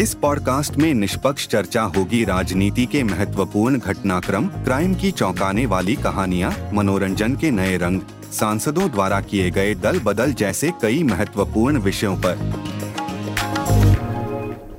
इस पॉडकास्ट में निष्पक्ष चर्चा होगी राजनीति के महत्वपूर्ण घटनाक्रम, क्राइम की चौंकाने वाली कहानियाँ, मनोरंजन के नए रंग, सांसदों द्वारा किए गए दल बदल जैसे कई महत्वपूर्ण विषयों पर।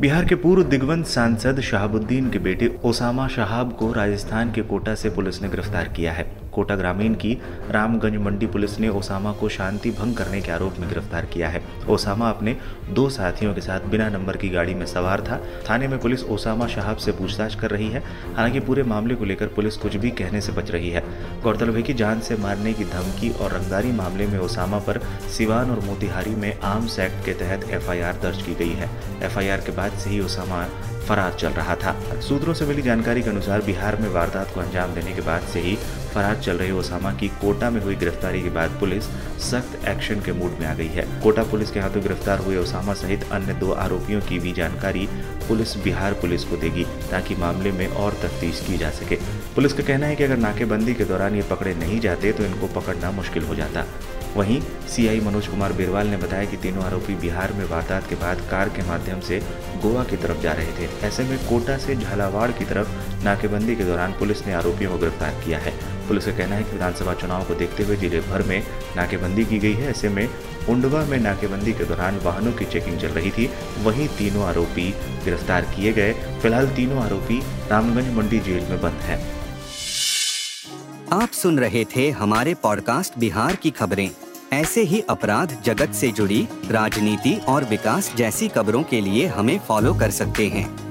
बिहार के पूर्व दिग्वंत सांसद शहाबुद्दीन के बेटे ओसामा शहाब को राजस्थान के कोटा से पुलिस ने गिरफ़्तार किया है। कोटा ग्रामीण की रामगंज मंडी पुलिस ने ओसामा को शांति भंग करने के आरोप में गिरफ़्तार किया है। ओसामा अपने दो साथियों के साथ बिना नंबर की गाड़ी में सवार था। थाने में पुलिस ओसामा शहाब से पूछताछ कर रही है। हालाँकि पूरे मामले को लेकर पुलिस कुछ भी कहने से बच रही है। गौरतलब है कि जान से मारने की धमकी और रंगदारी मामले में ओसामा पर सिवान और मोतिहारी में आर्म्स एक्ट के तहत एफआईआर दर्ज की गई है। एफआईआर के बाद से ही ओसामा फरार चल रहा था। सूत्रों से मिली जानकारी के अनुसार बिहार में वारदात को अंजाम देने के बाद से ही फरार चल रहे ओसामा की कोटा में हुई गिरफ्तारी के बाद पुलिस सख्त एक्शन के मूड में आ गई है। कोटा पुलिस के हाथों गिरफ़्तार हुए ओसामा सहित अन्य दो आरोपियों की भी जानकारी पुलिस बिहार पुलिस को देगी, ताकि मामले में और तफ्तीश की जा सके। पुलिस का कहना है कि अगर नाकेबंदी के दौरान ये पकड़े नहीं जाते तो इनको पकड़ना मुश्किल हो जाता। वहीं सीआई मनोज कुमार बिरवाल ने बताया कि तीनों आरोपी बिहार में वारदात के बाद कार के माध्यम से गोवा की तरफ़ जा रहे थे। ऐसे में कोटा से झालावाड़ की तरफ़ नाकेबंदी के दौरान पुलिस ने आरोपियों को गिरफ़्तार किया है। पुलिस का कहना है कि विधानसभा चुनाव को देखते हुए ज़िले भर में नाकेबंदी की गई है। ऐसे में उंडवा में नाकेबंदी के दौरान वाहनों की चेकिंग चल रही थी। वहीं तीनों आरोपी गिरफ़्तार किए गए। फ़िलहाल तीनों आरोपी रामगंज मंडी जेल में बंद हैं। आप सुन रहे थे हमारे पॉडकास्ट बिहार की खबरें। ऐसे ही अपराध जगत से जुड़ी, राजनीति और विकास जैसी खबरों के लिए हमें फॉलो कर सकते हैं।